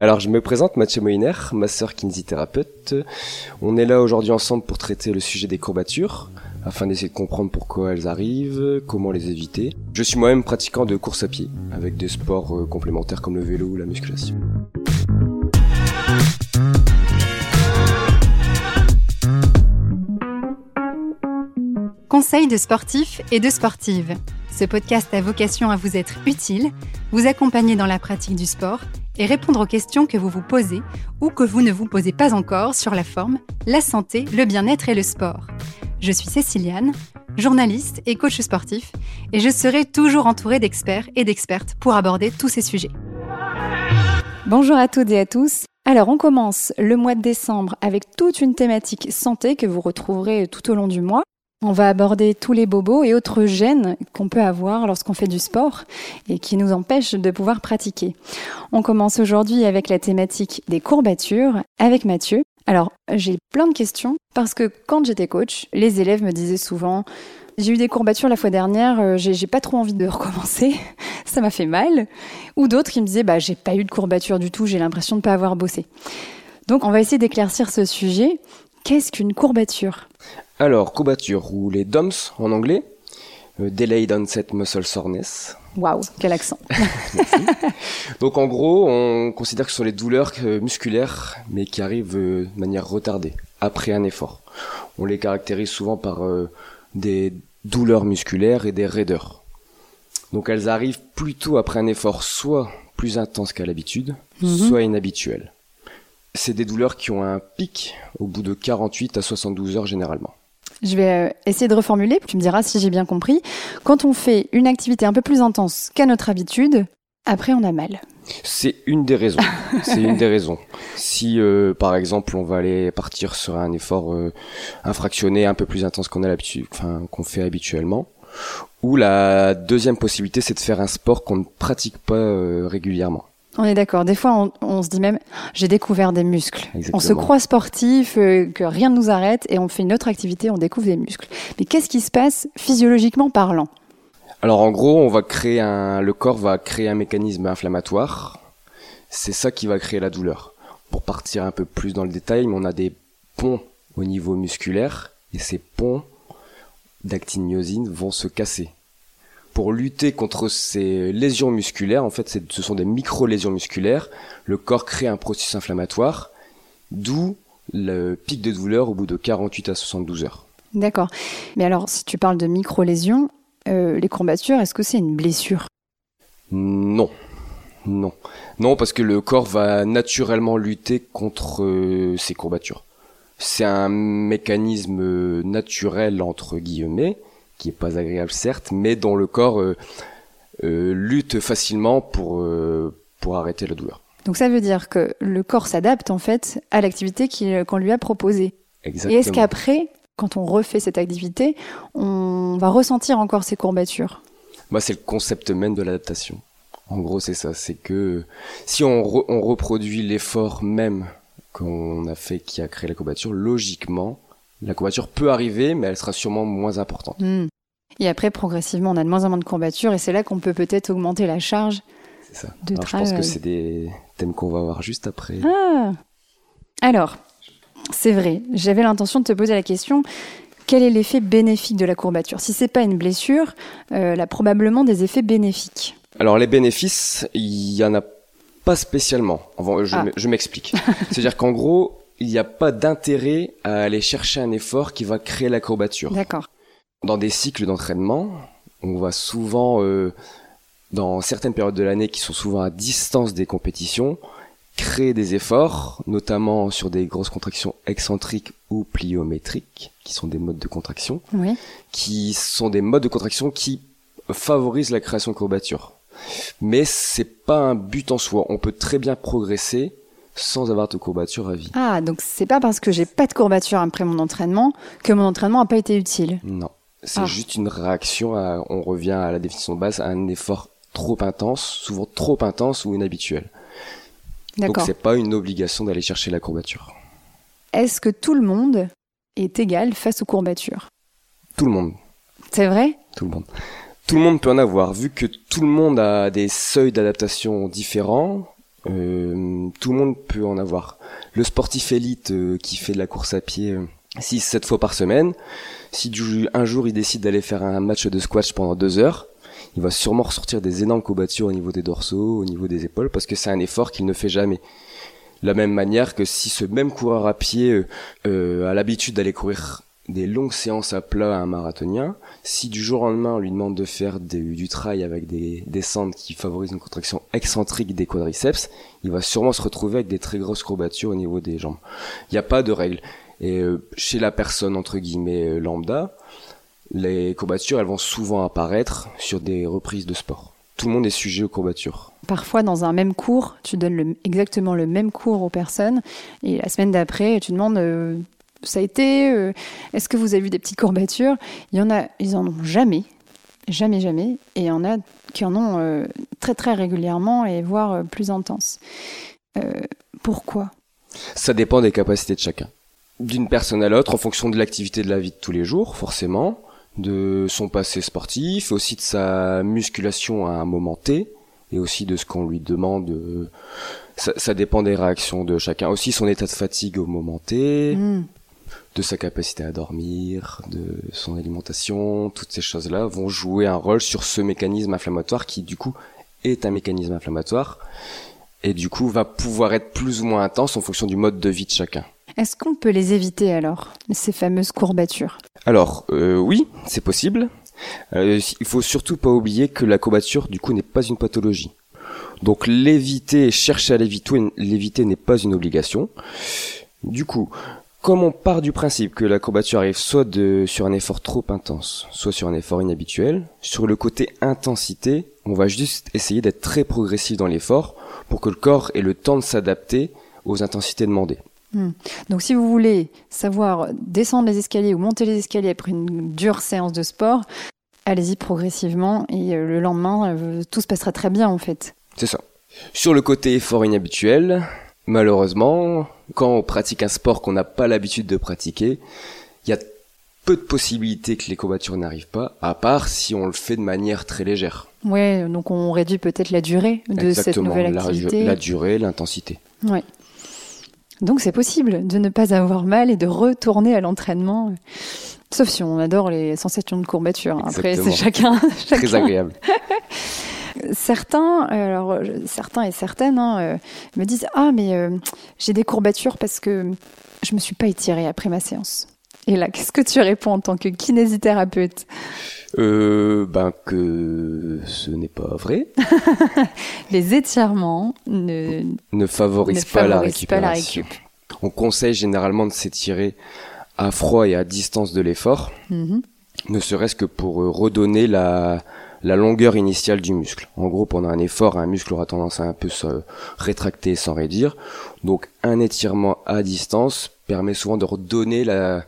Alors je me présente Mathieu Moiner, masseur kinésithérapeute. On est là aujourd'hui ensemble pour traiter le sujet des courbatures, afin d'essayer de comprendre pourquoi elles arrivent, comment les éviter. Je suis moi-même pratiquant de course à pied, avec des sports euh, complémentaires comme le vélo ou la musculation. Conseils de sportifs et de sportives. Ce podcast a vocation à vous être utile, vous accompagner dans la pratique du sport et répondre aux questions que vous vous posez ou que vous ne vous posez pas encore sur la forme, la santé, le bien-être et le sport. Je suis Céciliane, journaliste et coach sportif, et je serai toujours entourée d'experts et d'expertes pour aborder tous ces sujets. Bonjour à toutes et à tous. Alors on commence le mois de décembre avec toute une thématique santé que vous retrouverez tout au long du mois. On va aborder tous les bobos et autres gènes qu'on peut avoir lorsqu'on fait du sport et qui nous empêchent de pouvoir pratiquer. On commence aujourd'hui avec la thématique des courbatures avec Mathieu. Alors, j'ai plein de questions parce que quand j'étais coach, les élèves me disaient souvent j'ai eu des courbatures la fois dernière, euh, j'ai pas trop envie de recommencer, ça m'a fait mal. Ou d'autres qui me disaient bah j'ai pas eu de courbature du tout, j'ai l'impression de pas avoir bossé. Donc on va essayer d'éclaircir ce sujet. Qu'est-ce qu'une courbature? Alors, courbature, ou les DOMS en anglais, euh, Delayed Onset Muscle Soreness. Waouh, quel accent Donc en gros, on considère que ce sont les douleurs euh, musculaires, mais qui arrivent euh, de manière retardée, après un effort. On les caractérise souvent par des douleurs musculaires et des raideurs. Donc elles arrivent plutôt après un effort soit plus intense qu'à l'habitude, Mhm. soit inhabituel. C'est des douleurs qui ont un pic au bout de 48 à 72 heures généralement. Je vais euh, essayer de reformuler, tu me diras si j'ai bien compris. Quand on fait une activité un peu plus intense qu'à notre habitude, après on a mal. C'est une des raisons. C'est une des raisons. Si euh, par exemple on va aller partir sur un effort euh, infractionné un peu plus intense qu'on a l'habitude, enfin qu'on fait habituellement, ou la deuxième possibilité c'est de faire un sport qu'on ne pratique pas euh, régulièrement. On est d'accord. Des fois, on, on se dit même, j'ai découvert des muscles. On se croit sportif, euh, que rien ne nous arrête, et on fait une autre activité, on découvre des muscles. Mais qu'est-ce qui se passe physiologiquement parlant? Alors en gros, on va créer un, le corps va créer un mécanisme inflammatoire. C'est ça qui va créer la douleur. Pour partir un peu plus dans le détail, on a des ponts au niveau musculaire et ces ponts d'actiniosine vont se casser. Pour lutter contre ces lésions musculaires, en fait, ce sont des micro-lésions musculaires. Le corps crée un processus inflammatoire, d'où le pic de douleur au bout de 48 à 72 heures. D'accord. Mais alors, si tu parles de micro-lésions, euh, les courbatures, est-ce que c'est une blessure? Non. Non. Non, parce que le corps va naturellement lutter contre euh, ces courbatures. C'est un mécanisme euh, naturel, entre guillemets, qui est pas agréable certes, mais dont le corps euh, euh, lutte facilement pour, euh, pour arrêter la douleur. Donc ça veut dire que le corps s'adapte en fait à l'activité qu'on lui a proposée. Exactement. Et est-ce qu'après, quand on refait cette activité, on va ressentir encore ces courbatures? Moi, c'est le concept même de l'adaptation. En gros, c'est ça. C'est que si on, re- on reproduit l'effort même qu'on a fait qui a créé la courbature, logiquement, la courbature peut arriver, mais elle sera sûrement moins importante. Hmm. Et après, progressivement, on a de moins en moins de courbatures et c'est là qu'on peut peut-être augmenter la charge. C'est ça. De Alors, je pense que travail. c'est des thèmes qu'on va voir juste après. Ah Alors, c'est vrai, j'avais l'intention de te poser la question. Quel est l'effet bénéfique de la courbature? Si c'est pas une blessure, euh, elle a probablement des effets bénéfiques. Alors, les bénéfices, il y en a pas spécialement. Ah. je m'explique. C'est-à-dire qu'en gros, il n'y a pas d'intérêt à aller chercher un effort qui va créer la courbature. D'accord. Dans des cycles d'entraînement, on va souvent, euh, dans certaines périodes de l'année qui sont souvent à distance des compétitions, créer des efforts, notamment sur des grosses contractions excentriques ou pliométriques, qui sont des modes de contraction, Oui. qui sont des modes de contraction qui favorisent la création de courbatures. Mais c'est pas un but en soi. On peut très bien progresser sans avoir de courbature à vie. Ah, donc c'est pas parce que j'ai pas de courbature après mon entraînement que mon entraînement a pas été utile. Non. C'est Ah. juste une réaction à, on revient à la définition de base, à un effort trop intense, souvent trop intense ou inhabituel. Donc c'est pas une obligation d'aller chercher la courbature. Est-ce que tout le monde est égal face aux courbatures? Tout le monde, C'est vrai? Tout le monde. Tout le monde peut en avoir, vu que tout le monde a des seuils d'adaptation différents, Euh, tout le monde peut en avoir. Le sportif élite euh, qui fait de la course à pied 6-7 fois par semaine, si du, un jour il décide d'aller faire un match de squash pendant deux heures, il va sûrement ressortir des énormes courbatures au niveau des dorsaux, au niveau des épaules, parce que c'est un effort qu'il ne fait jamais. La même manière que si ce même coureur à pied euh, a l'habitude d'aller courir des longues séances à plat à un marathonien, si du jour au lendemain on lui demande de faire du trail avec des descentes qui favorisent une contraction excentrique des quadriceps, il va sûrement se retrouver avec des très grosses courbatures au niveau des jambes. Il n'y a pas de règle. Et euh, chez la personne entre guillemets euh, lambda, les courbatures elles vont souvent apparaître sur des reprises de sport. Tout le monde est sujet aux courbatures. Parfois, dans un même cours, tu donnes exactement le même cours aux personnes, et la semaine d'après, tu demandes euh, ça a été euh, Est-ce que vous avez vu des petites courbatures? Il y en a, ils en ont jamais, jamais, jamais, et il y en a qui en ont euh, très, très régulièrement et voire euh, plus intenses. pourquoi? Ça dépend des capacités de chacun. D'une personne à l'autre, en fonction de l'activité de la vie de tous les jours, forcément, de son passé sportif, aussi de sa musculation à un moment T, et aussi de ce qu'on lui demande. Ça, ça, dépend des réactions de chacun. Aussi son état de fatigue au moment T. Hmm de sa capacité à dormir, de son alimentation, toutes ces choses-là vont jouer un rôle sur ce mécanisme inflammatoire qui du coup est un mécanisme inflammatoire et du coup va pouvoir être plus ou moins intense en fonction du mode de vie de chacun. Est-ce qu'on peut les éviter alors, ces fameuses courbatures? Alors euh, oui, c'est possible. Euh, il faut surtout pas oublier que la courbature du coup n'est pas une pathologie. Donc l'éviter, chercher à l'éviter, l'éviter n'est pas une obligation. Du coup, comme on part du principe que la courbature arrive soit de, sur un effort trop intense, soit sur un effort inhabituel, sur le côté intensité, on va juste essayer d'être très progressif dans l'effort pour que le corps ait le temps de s'adapter aux intensités demandées. Hmm. Donc si vous voulez savoir descendre les escaliers ou monter les escaliers après une dure séance de sport, allez-y progressivement et euh, le lendemain, euh, tout se passera très bien en fait. C'est ça. Sur le côté effort inhabituel, malheureusement, quand on pratique un sport qu'on n'a pas l'habitude de pratiquer, il y a peu de possibilités que les courbatures n'arrivent pas, à part si on le fait de manière très légère. Ouais, donc on réduit peut-être la durée de cette nouvelle activité. La, la durée, l'intensité. Ouais. Donc c'est possible de ne pas avoir mal et de retourner à l'entraînement. Sauf si on adore les sensations de courbature. Après, c'est chacun, chacun. Très agréable. certains, alors certains et certaines hein, euh, me disent ah mais euh, j'ai des courbatures parce que je me suis pas étirée après ma séance. Et là, qu'est-ce que tu réponds en tant que kinésithérapeute? Euh, Ben que ce n'est pas vrai. Les étirements ne, ne favorisent, pas, la récupération. On conseille généralement de s'étirer à froid et à distance de l'effort, mm-hmm. ne serait-ce que pour redonner la, la longueur initiale du muscle. En gros, pendant un effort, un muscle aura tendance à un peu se rétracter sans réduire. Donc, un étirement à distance permet souvent de redonner la,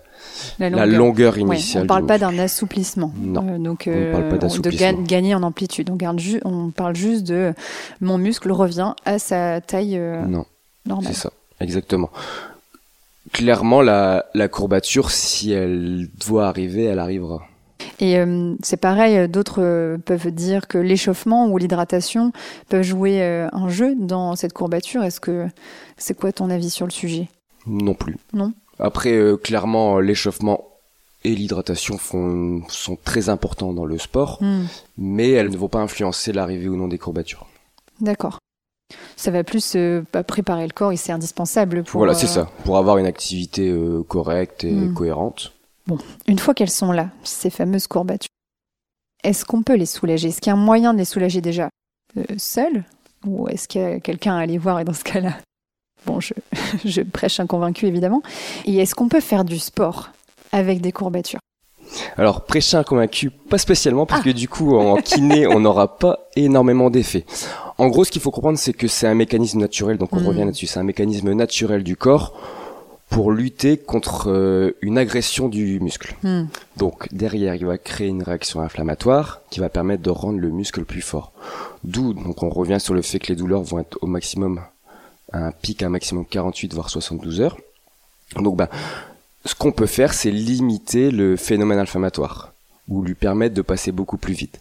la longueur, initiale. on ne parle pas d'un assouplissement. Non. Euh, donc, on parle pas euh, de gagner en amplitude. On, garde on parle juste de mon muscle revient à sa taille euh, non. normale. C'est ça, exactement. Clairement, la, la courbature, si elle doit arriver, elle arrivera. Et euh, c'est pareil, euh, d'autres euh, peuvent dire que l'échauffement ou l'hydratation peuvent jouer un jeu dans cette courbature. Est-ce que c'est quoi ton avis sur le sujet? Non plus. Non? Après, clairement, l'échauffement et l'hydratation sont très importants dans le sport, hmm. mais elles ne vont pas influencer l'arrivée ou non des courbatures. D'accord. Ça va plus préparer le corps et c'est indispensable pour. Voilà, c'est ça, pour avoir une activité correcte et hmm. cohérente. Bon, une fois qu'elles sont là, ces fameuses courbatures, est-ce qu'on peut les soulager? Est-ce qu'il y a un moyen de les soulager déjà? Euh, seul? Ou est-ce qu'il y a quelqu'un à aller voir et dans ce cas-là? Bon, je, je prêche un convaincu évidemment. Et est-ce qu'on peut faire du sport avec des courbatures? Alors, prêcher un convaincu, pas spécialement, parce ah. que du coup, en kiné, on n'aura pas énormément d'effets. En gros, ce qu'il faut comprendre, c'est que c'est un mécanisme naturel, donc on hmm. revient là-dessus, c'est un mécanisme naturel du corps pour lutter contre euh, une agression du muscle. Hmm. Donc derrière, il va créer une réaction inflammatoire qui va permettre de rendre le muscle plus fort. D'où donc on revient sur le fait que les douleurs vont être au maximum un pic à un maximum 48 voire 72 heures. Donc ben ce qu'on peut faire c'est limiter le phénomène inflammatoire ou lui permettre de passer beaucoup plus vite.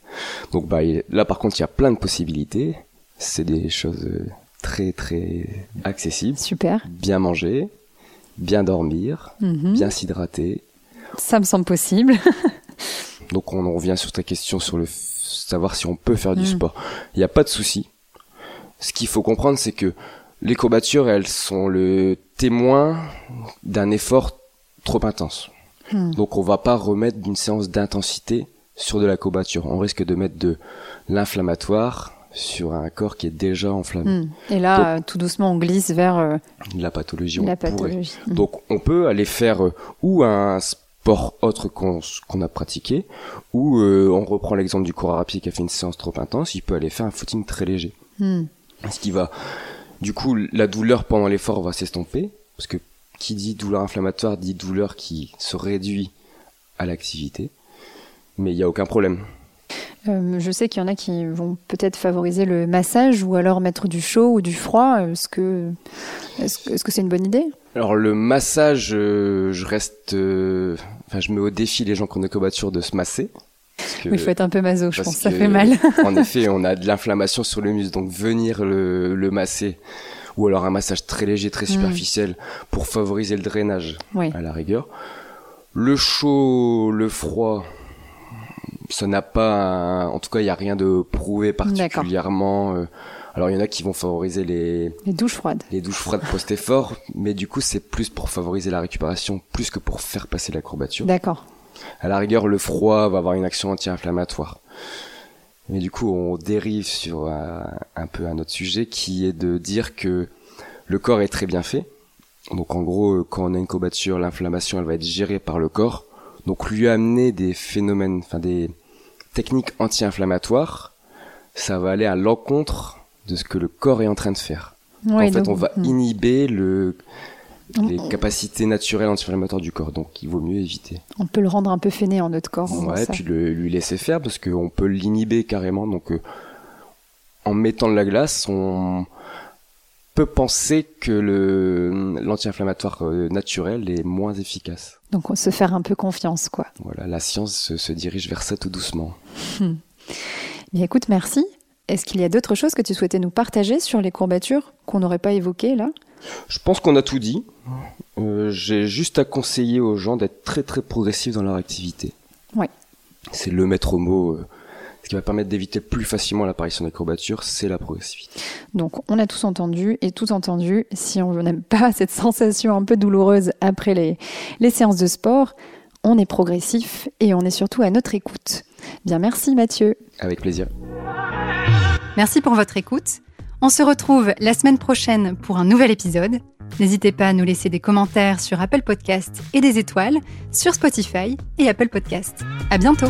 Donc bah là par contre il y a plein de possibilités, c'est des choses euh, très très accessible. Super. Bien manger, bien dormir, Mhm. bien s'hydrater. Ça me semble possible. Donc on en revient sur ta question sur le savoir si on peut faire du Mm. sport. Il n'y a pas de souci. Ce qu'il faut comprendre, c'est que les courbatures, elles sont le témoin d'un effort trop intense. Mm. Donc on va pas remettre d'une séance d'intensité sur de la courbature. On risque de mettre de l'inflammatoire sur un corps qui est déjà enflammé. Hmm. Et là, tout doucement, on glisse vers euh, La pathologie, la. Hmm. Donc on peut aller faire euh, ou un sport autre qu'on qu'on a pratiqué, ou euh, on reprend l'exemple du coureur à pied qui a fait une séance trop intense, il peut aller faire un footing très léger. Hmm. Ce qui va, du coup, la douleur pendant l'effort va s'estomper, parce que qui dit douleur inflammatoire dit douleur qui se réduit à l'activité, mais il n'y a aucun problème. Euh, je sais qu'il y en a qui vont peut-être favoriser le massage ou alors mettre du chaud ou du froid. Est-ce que est-ce que c'est une bonne idée? Alors le massage, euh, je reste, euh, enfin je mets au défi les gens qui ont des courbatures de se masser. que- Oui, il faut être un peu maso, je pense. Ça fait mal. en effet, on a de l'inflammation sur le muscle, donc venir le, le masser, ou alors un massage très léger, très Mm. superficiel, pour favoriser le drainage, Oui. à la rigueur. Le chaud, le froid, ça n'a pas, un- en tout cas, il n'y a rien de prouvé particulièrement. euh, alors il y en a qui vont favoriser les, Les douches froides. les douches froides post-effort, mais du coup c'est plus pour favoriser la récupération, plus que pour faire passer la courbature. D'accord. À la rigueur, le froid va avoir une action anti-inflammatoire. Mais du coup, on dérive sur un, un peu un autre sujet qui est de dire que le corps est très bien fait. Donc en gros, quand on a une courbature, l'inflammation, elle va être gérée par le corps. Donc lui amener des phénomènes, enfin des techniques anti-inflammatoires, ça va aller à l'encontre de ce que le corps est en train de faire. En fait, donc- on va Hmm. inhiber le, les capacités naturelles anti-inflammatoires du corps. Donc il vaut mieux éviter. On peut le rendre un peu fainéant, notre corps. Ouais, ça. puis le, lui laisser faire parce qu'on peut l'inhiber carrément. Donc, euh, en mettant de la glace, on peut penser que le l'anti-inflammatoire euh, naturel est moins efficace. Donc, on se faire un peu confiance, quoi. Voilà, la science se, se dirige vers ça tout doucement. Mais écoute, merci. Est-ce qu'il y a d'autres choses que tu souhaitais nous partager sur les courbatures qu'on n'aurait pas évoquées là? Je pense qu'on a tout dit. Euh, J'ai juste à conseiller aux gens d'être très très progressifs dans leur activité. Ouais. C'est le maître mot. euh, ce qui va permettre d'éviter plus facilement l'apparition des courbatures, c'est la progressivité. Donc, on a tous entendu et tout entendu. Si on n'aime pas cette sensation un peu douloureuse après les, les séances de sport, on est progressif et on est surtout à notre écoute. Bien, merci Mathieu. Avec plaisir. Merci pour votre écoute. On se retrouve la semaine prochaine pour un nouvel épisode. N'hésitez pas à nous laisser des commentaires sur Apple Podcast et des étoiles sur Spotify et Apple Podcast. À bientôt!